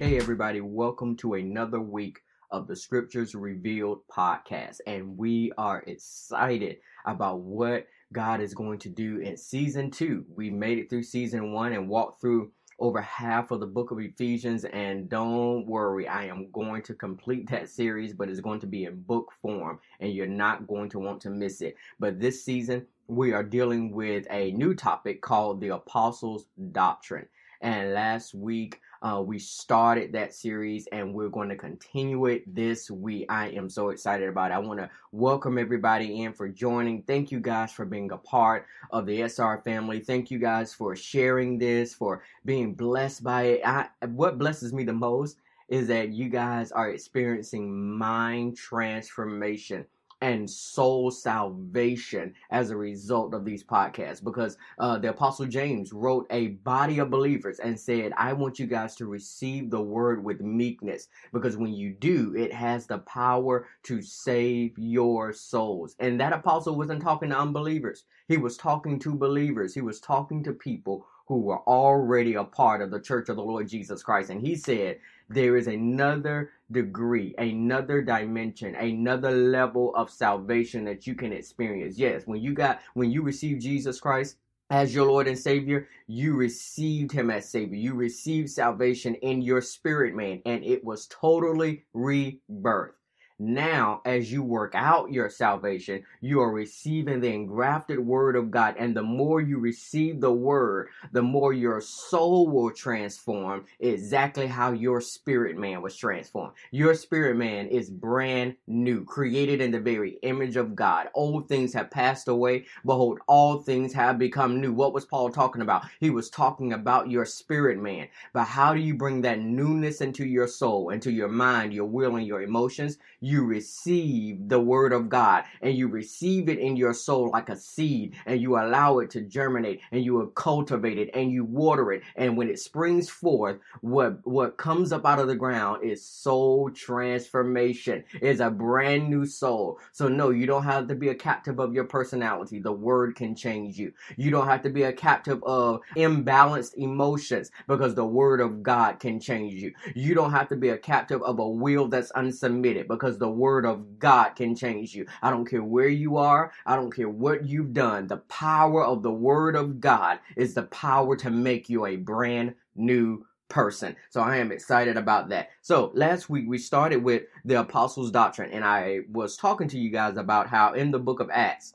Hey, everybody, welcome to another week of the Scriptures Revealed podcast. And we are excited about what God is going to do in season two. We made it through season one and walked through over half of the book of Ephesians. And don't worry, I am going to complete that series, but it's going to be in book form, and you're not going to want to miss it. But this season, we are dealing with a new topic called the Apostles' Doctrine. And last week, uh, we started that series and we're going to continue it this week. I am so excited about it. I want to welcome everybody in for joining. Thank you guys for being a part of the SR family. Thank you guys for sharing this, for being blessed by it. I, what blesses me the most is that you guys are experiencing mind transformation and soul salvation as a result of these podcasts. Because uh, the apostle james wrote a body of believers and said i want you guys to receive the word with meekness. Because when you do it has the power to save your souls. And that apostle wasn't talking to unbelievers. He was talking to believers. He was talking to people who were already a part of the church of the Lord Jesus Christ. And he said, there is another degree, another dimension, another level of salvation that you can experience. Yes, when you got, when you receive Jesus Christ, as your Lord and Savior, you received Him as Savior. You received salvation in your spirit, man, and it was totally rebirth. Now, as you work out your salvation, you are receiving the engrafted word of God. And the more you receive the word, the more your soul will transform exactly how your spirit man was transformed. Your spirit man is brand new, created in the very image of God. Old things have passed away. Behold, all things have become new. What was Paul talking about? He was talking about your spirit man. But how do you bring that newness into your soul, into your mind, your will, and your emotions? You receive the word of God and you receive it in your soul like a seed and you allow it to germinate and you cultivate it and you water it. And when it springs forth, what, what comes up out of the ground is soul transformation. is a brand new soul. So no, you don't have to be a captive of your personality. The word can change you. You don't have to be a captive of imbalanced emotions because the word of God can change you. You don't have to be a captive of a will that's unsubmitted because because the word of God can change you. I don't care where you are. I don't care what you've done. The power of the word of God is the power to make you a brand new person. So I am excited about that. So last week we started with the apostles' doctrine, and I was talking to you guys about how in the book of Acts,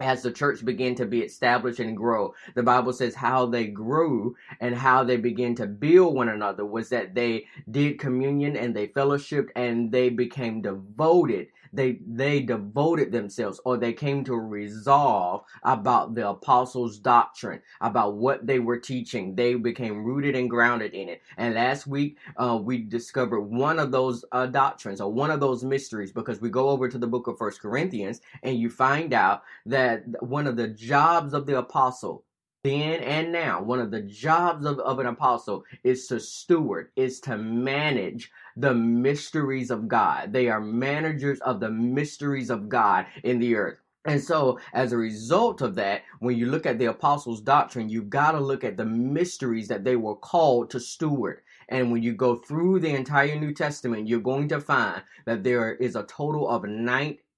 as the church began to be established and grow. The Bible says how they grew and how they began to build one another was that they did communion and they fellowshiped and they became devoted they they devoted themselves or they came to resolve about the apostles' doctrine, about what they were teaching. They became rooted and grounded in it. And last week uh, we discovered one of those uh, doctrines or one of those mysteries because we go over to the book of First Corinthians and you find out that one of the jobs of the apostle then and now, one of the jobs of, of an apostle is to steward, is to manage the mysteries of God. They are managers of the mysteries of God in the earth. And so, as a result of that, when you look at the apostles' doctrine, you've got to look at the mysteries that they were called to steward. And when you go through the entire New Testament, you're going to find that there is a total of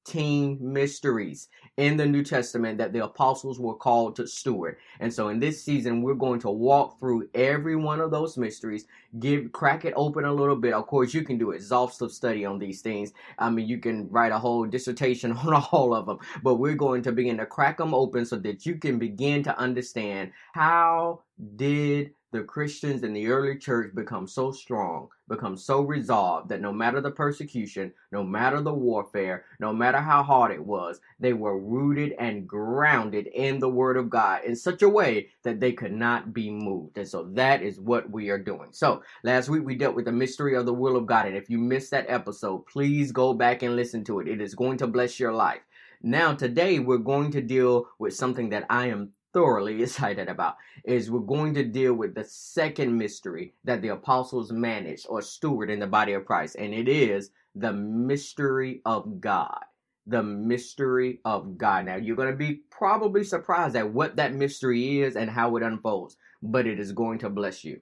19 mysteries in the New Testament that the apostles were called to steward. And so in this season, we're going to walk through every one of those mysteries, give crack it open a little bit. Of course, you can do exhaustive study on these things. I mean, you can write a whole dissertation on all of them, but we're going to begin to crack them open so that you can begin to understand how did the Christians in the early church become so strong, become so resolved that no matter the persecution, no matter the warfare, no matter how hard it was, they were rooted and grounded in the Word of God in such a way that they could not be moved. And so that is what we are doing. So last week we dealt with the mystery of the will of God. And if you missed that episode, please go back and listen to it. It is going to bless your life. Now, today we're going to deal with something that I am thoroughly excited about is we're going to deal with the second mystery that the apostles managed or steward in the body of Christ, and it is the mystery of God. The mystery of God. Now, you're going to be probably surprised at what that mystery is and how it unfolds, but it is going to bless you.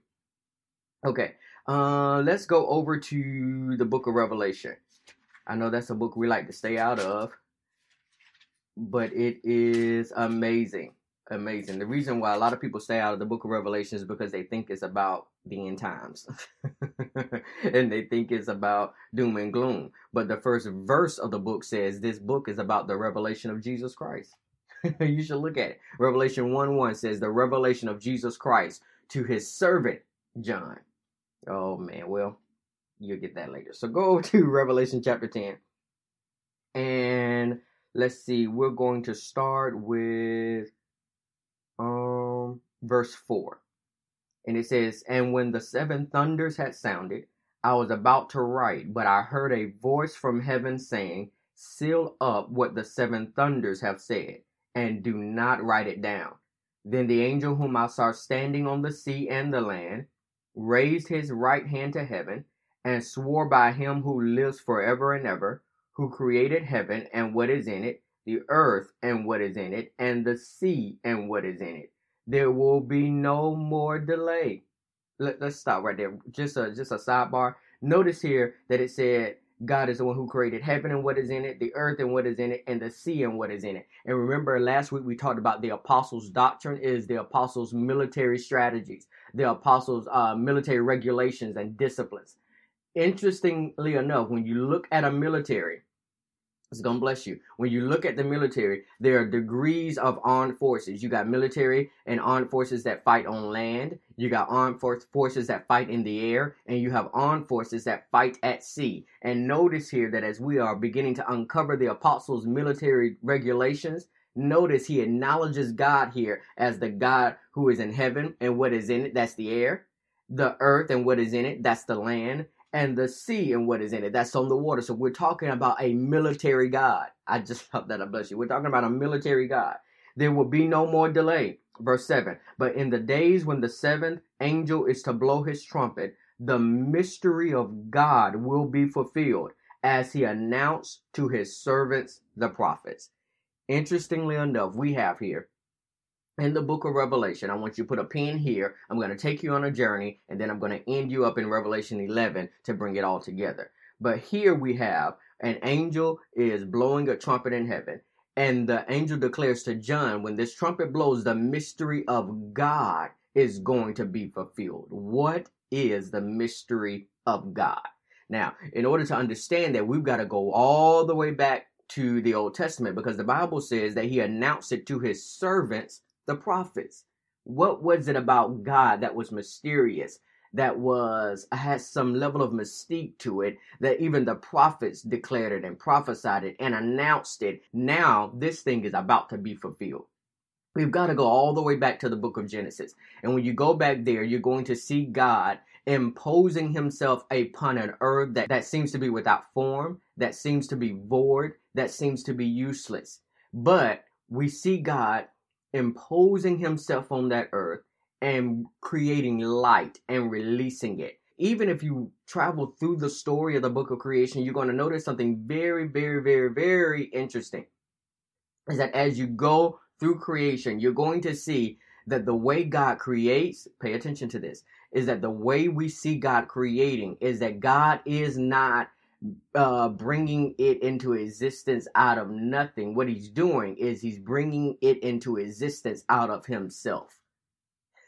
Okay, uh, let's go over to the book of Revelation. I know that's a book we like to stay out of, but it is amazing. Amazing. The reason why a lot of people stay out of the book of Revelation is because they think it's about the end times. and they think it's about doom and gloom. But the first verse of the book says this book is about the revelation of Jesus Christ. you should look at it. Revelation 1 1 says, The revelation of Jesus Christ to his servant John. Oh man, well, you'll get that later. So go to Revelation chapter 10. And let's see, we're going to start with um verse 4. And it says, And when the seven thunders had sounded, I was about to write, but I heard a voice from heaven saying, Seal up what the seven thunders have said, and do not write it down. Then the angel whom I saw standing on the sea and the land raised his right hand to heaven, and swore by him who lives forever and ever, who created heaven and what is in it, the earth and what is in it, and the sea and what is in it. There will be no more delay. Let, us stop right there. Just a just a sidebar. Notice here that it said God is the one who created heaven and what is in it, the earth and what is in it, and the sea and what is in it. And remember, last week we talked about the apostles' doctrine is the apostles' military strategies, the apostles' uh, military regulations and disciplines. Interestingly enough, when you look at a military, it's gonna bless you. When you look at the military, there are degrees of armed forces. You got military and armed forces that fight on land. You got armed for- forces that fight in the air, and you have armed forces that fight at sea. And notice here that as we are beginning to uncover the apostles' military regulations, notice he acknowledges God here as the God who is in heaven and what is in it. That's the air, the earth and what is in it. That's the land and the sea and what is in it. That's on the water. So we're talking about a military God. I just love that I bless you. We're talking about a military God. There will be no more delay. Verse 7. But in the days when the seventh angel is to blow his trumpet, the mystery of God will be fulfilled as he announced to his servants, the prophets. Interestingly enough, we have here in the book of Revelation. I want you to put a pin here. I'm going to take you on a journey, and then I'm going to end you up in Revelation 11 to bring it all together. But here we have an angel is blowing a trumpet in heaven. And the angel declares to John, when this trumpet blows, the mystery of God is going to be fulfilled. What is the mystery of God? Now, in order to understand that, we've got to go all the way back to the Old Testament because the Bible says that he announced it to his servants the prophets. What was it about God that was mysterious, that was has some level of mystique to it, that even the prophets declared it and prophesied it and announced it? Now this thing is about to be fulfilled. We've got to go all the way back to the book of Genesis. And when you go back there, you're going to see God imposing himself upon an earth that, that seems to be without form, that seems to be void, that seems to be useless. But we see God imposing himself on that earth and creating light and releasing it. Even if you travel through the story of the book of creation, you're going to notice something very, very, very, very interesting. Is that as you go through creation, you're going to see that the way God creates, pay attention to this, is that the way we see God creating is that God is not uh, bringing it into existence out of nothing. What he's doing is he's bringing it into existence out of himself.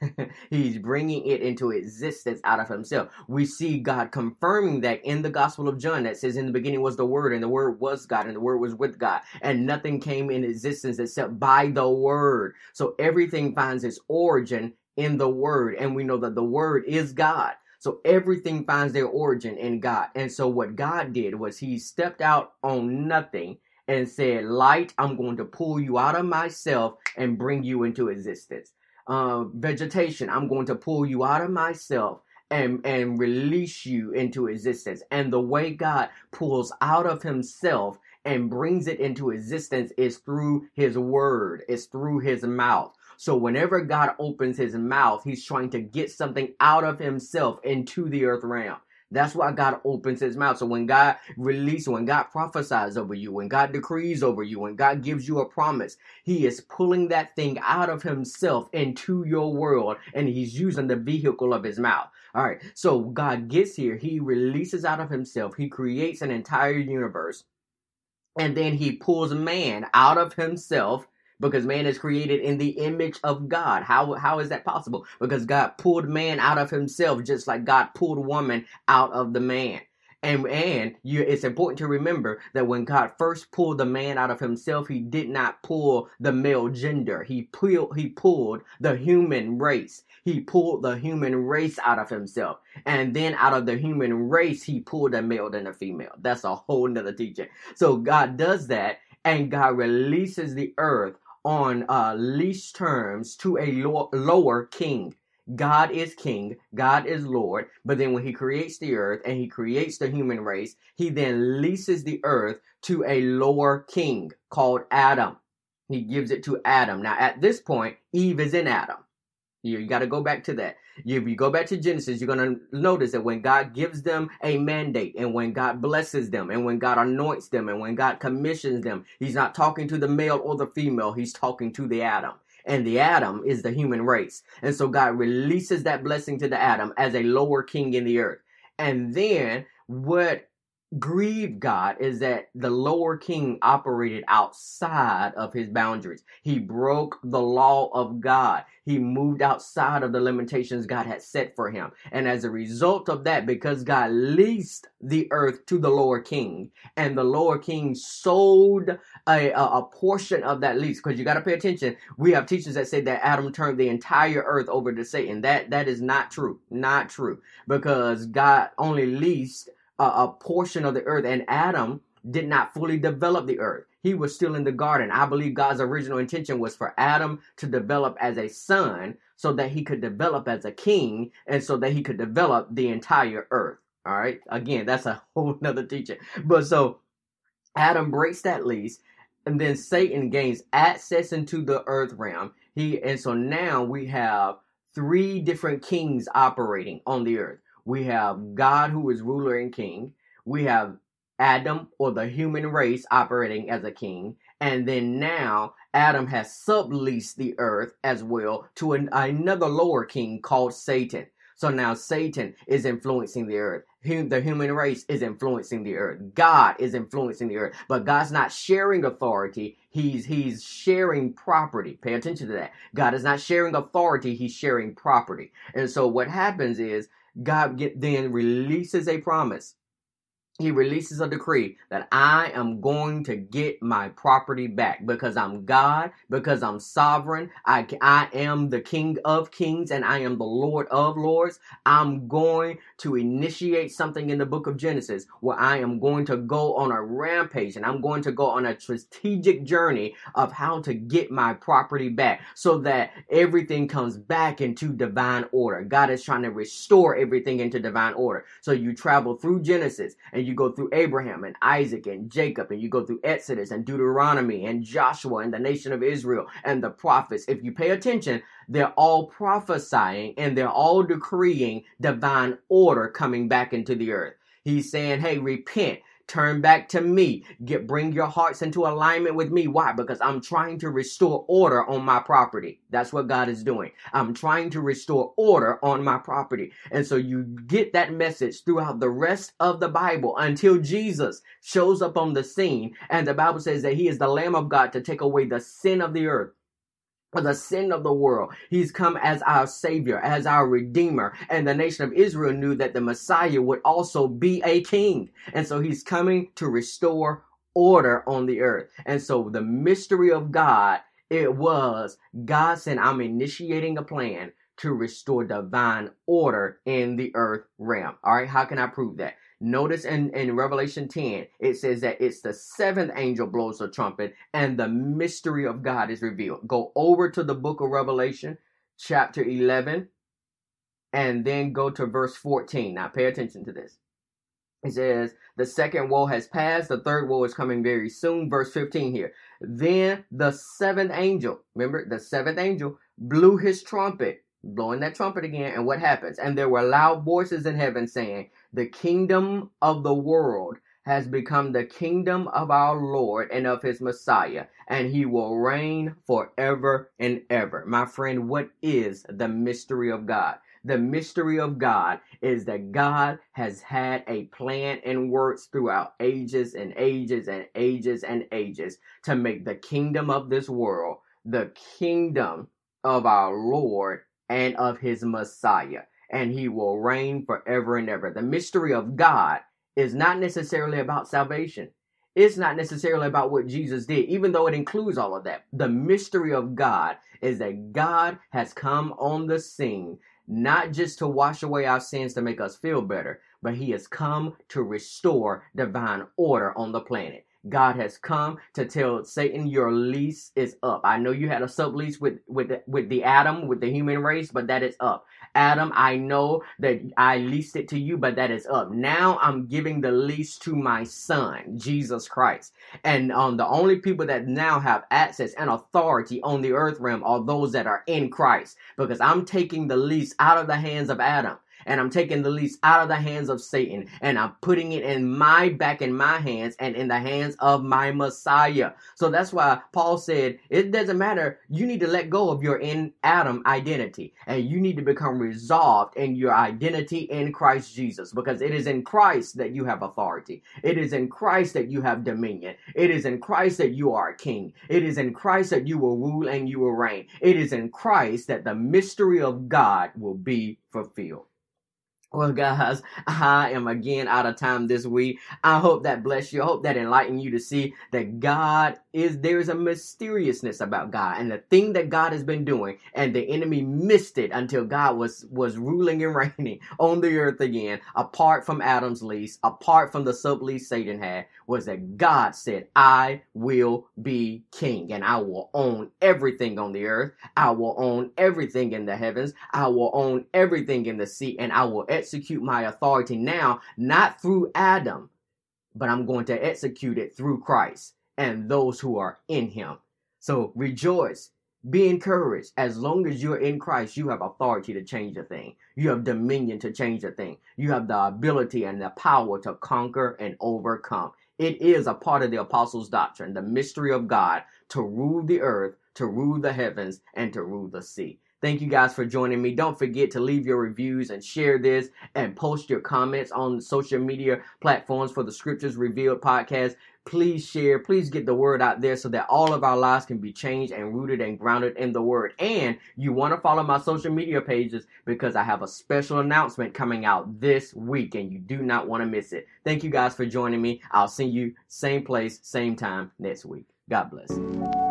he's bringing it into existence out of himself. We see God confirming that in the Gospel of John that says, In the beginning was the Word, and the Word was God, and the Word was with God, and nothing came in existence except by the Word. So everything finds its origin in the Word, and we know that the Word is God. So everything finds their origin in God. And so what God did was he stepped out on nothing and said, Light, I'm going to pull you out of myself and bring you into existence. Uh, vegetation, I'm going to pull you out of myself and, and release you into existence. And the way God pulls out of himself and brings it into existence is through his word, it's through his mouth. So whenever God opens his mouth, he's trying to get something out of himself into the earth realm. That's why God opens his mouth. So when God releases, when God prophesies over you, when God decrees over you, when God gives you a promise, he is pulling that thing out of himself into your world and he's using the vehicle of his mouth. All right. So God gets here, he releases out of himself, he creates an entire universe, and then he pulls man out of himself because man is created in the image of God. How how is that possible? Because God pulled man out of himself just like God pulled woman out of the man. And and you, it's important to remember that when God first pulled the man out of himself, He did not pull the male gender. He pulled He pulled the human race. He pulled the human race out of himself, and then out of the human race, He pulled a male and a female. That's a whole nother teaching. So God does that, and God releases the earth on uh, lease terms to a lo- lower king. God is king, God is Lord, but then when he creates the earth and he creates the human race, he then leases the earth to a lower king called Adam. He gives it to Adam. Now, at this point, Eve is in Adam. You, you got to go back to that. If you go back to Genesis, you're going to notice that when God gives them a mandate and when God blesses them and when God anoints them and when God commissions them, he's not talking to the male or the female. He's talking to the Adam. And the Adam is the human race. And so God releases that blessing to the Adam as a lower king in the earth. And then what grieved God is that the lower king operated outside of his boundaries. He broke the law of God. He moved outside of the limitations God had set for him. And as a result of that, because God leased the earth to the lower king and the lower king sold a, a, a portion of that lease, because you got to pay attention. We have teachers that say that Adam turned the entire earth over to Satan. That, that is not true. Not true. Because God only leased a, a portion of the earth, and Adam did not fully develop the earth. He was still in the garden. I believe God's original intention was for Adam to develop as a son so that he could develop as a king and so that he could develop the entire earth. All right. Again, that's a whole nother teaching. But so Adam breaks that lease and then Satan gains access into the earth realm. He and so now we have three different kings operating on the earth. We have God who is ruler and king. We have Adam or the human race operating as a king. And then now Adam has subleased the earth as well to an, another lower king called Satan. So now Satan is influencing the earth. The human race is influencing the earth. God is influencing the earth. But God's not sharing authority. He's he's sharing property. Pay attention to that. God is not sharing authority, he's sharing property. And so what happens is God get, then releases a promise he releases a decree that I am going to get my property back because I'm God, because I'm sovereign. I, I am the King of kings and I am the Lord of lords. I'm going to initiate something in the book of Genesis where I am going to go on a rampage and I'm going to go on a strategic journey of how to get my property back so that everything comes back into divine order. God is trying to restore everything into divine order. So you travel through Genesis and and you go through Abraham and Isaac and Jacob, and you go through Exodus and Deuteronomy and Joshua and the nation of Israel and the prophets, if you pay attention, they're all prophesying and they're all decreeing divine order coming back into the earth. He's saying, hey, repent. Turn back to me. Get bring your hearts into alignment with me. Why? Because I'm trying to restore order on my property. That's what God is doing. I'm trying to restore order on my property. And so you get that message throughout the rest of the Bible until Jesus shows up on the scene. And the Bible says that he is the Lamb of God to take away the sin of the earth the sin of the world. He's come as our savior, as our redeemer. And the nation of Israel knew that the Messiah would also be a king. And so he's coming to restore order on the earth. And so the mystery of God, it was God said, I'm initiating a plan to restore divine order in the earth realm. All right. How can I prove that? Notice in, in Revelation 10, it says that it's the seventh angel blows the trumpet and the mystery of God is revealed. Go over to the book of Revelation, chapter 11, and then go to verse 14. Now pay attention to this. It says, the second woe has passed, the third woe is coming very soon. Verse 15 here. Then the seventh angel, remember, the seventh angel blew his trumpet, blowing that trumpet again, and what happens? And there were loud voices in heaven saying, The kingdom of the world has become the kingdom of our Lord and of his Messiah, and he will reign forever and ever. My friend, what is the mystery of God? The mystery of God is that God has had a plan and works throughout ages and ages and ages and ages to make the kingdom of this world the kingdom of our Lord and of his Messiah. And he will reign forever and ever. The mystery of God is not necessarily about salvation. It's not necessarily about what Jesus did, even though it includes all of that. The mystery of God is that God has come on the scene not just to wash away our sins to make us feel better, but he has come to restore divine order on the planet. God has come to tell Satan your lease is up. I know you had a sublease with with with the Adam with the human race, but that is up. Adam, I know that I leased it to you, but that is up. Now I'm giving the lease to my son, Jesus Christ. And um, the only people that now have access and authority on the earth realm are those that are in Christ, because I'm taking the lease out of the hands of Adam and I'm taking the lease out of the hands of Satan and I'm putting it in my back in my hands and in the hands of my Messiah. So that's why Paul said it doesn't matter. You need to let go of your in Adam identity and you need to become resolved in your identity in Christ Jesus because it is in Christ that you have authority. It is in Christ that you have dominion. It is in Christ that you are a king. It is in Christ that you will rule and you will reign. It is in Christ that the mystery of God will be fulfilled. Well, guys, I am again out of time this week. I hope that bless you. I hope that enlighten you to see that God is, there is a mysteriousness about God and the thing that God has been doing and the enemy missed it until God was, was ruling and reigning on the earth again, apart from Adam's lease, apart from the sublease Satan had, was that God said, I will be king and I will own everything on the earth. I will own everything in the heavens. I will own everything in the sea and I will execute my authority now, not through Adam, but I'm going to execute it through Christ and those who are in him. So rejoice. Be encouraged. As long as you're in Christ, you have authority to change a thing. You have dominion to change a thing. You have the ability and the power to conquer and overcome. It is a part of the apostles' doctrine, the mystery of God to rule the earth, to rule the heavens, and to rule the sea. Thank you guys for joining me. Don't forget to leave your reviews and share this and post your comments on social media platforms for the Scriptures Revealed podcast. Please share, please get the word out there so that all of our lives can be changed and rooted and grounded in the word. And you want to follow my social media pages because I have a special announcement coming out this week and you do not want to miss it. Thank you guys for joining me. I'll see you same place, same time next week. God bless.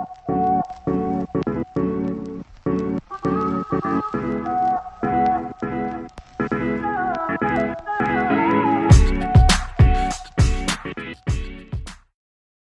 Thank you.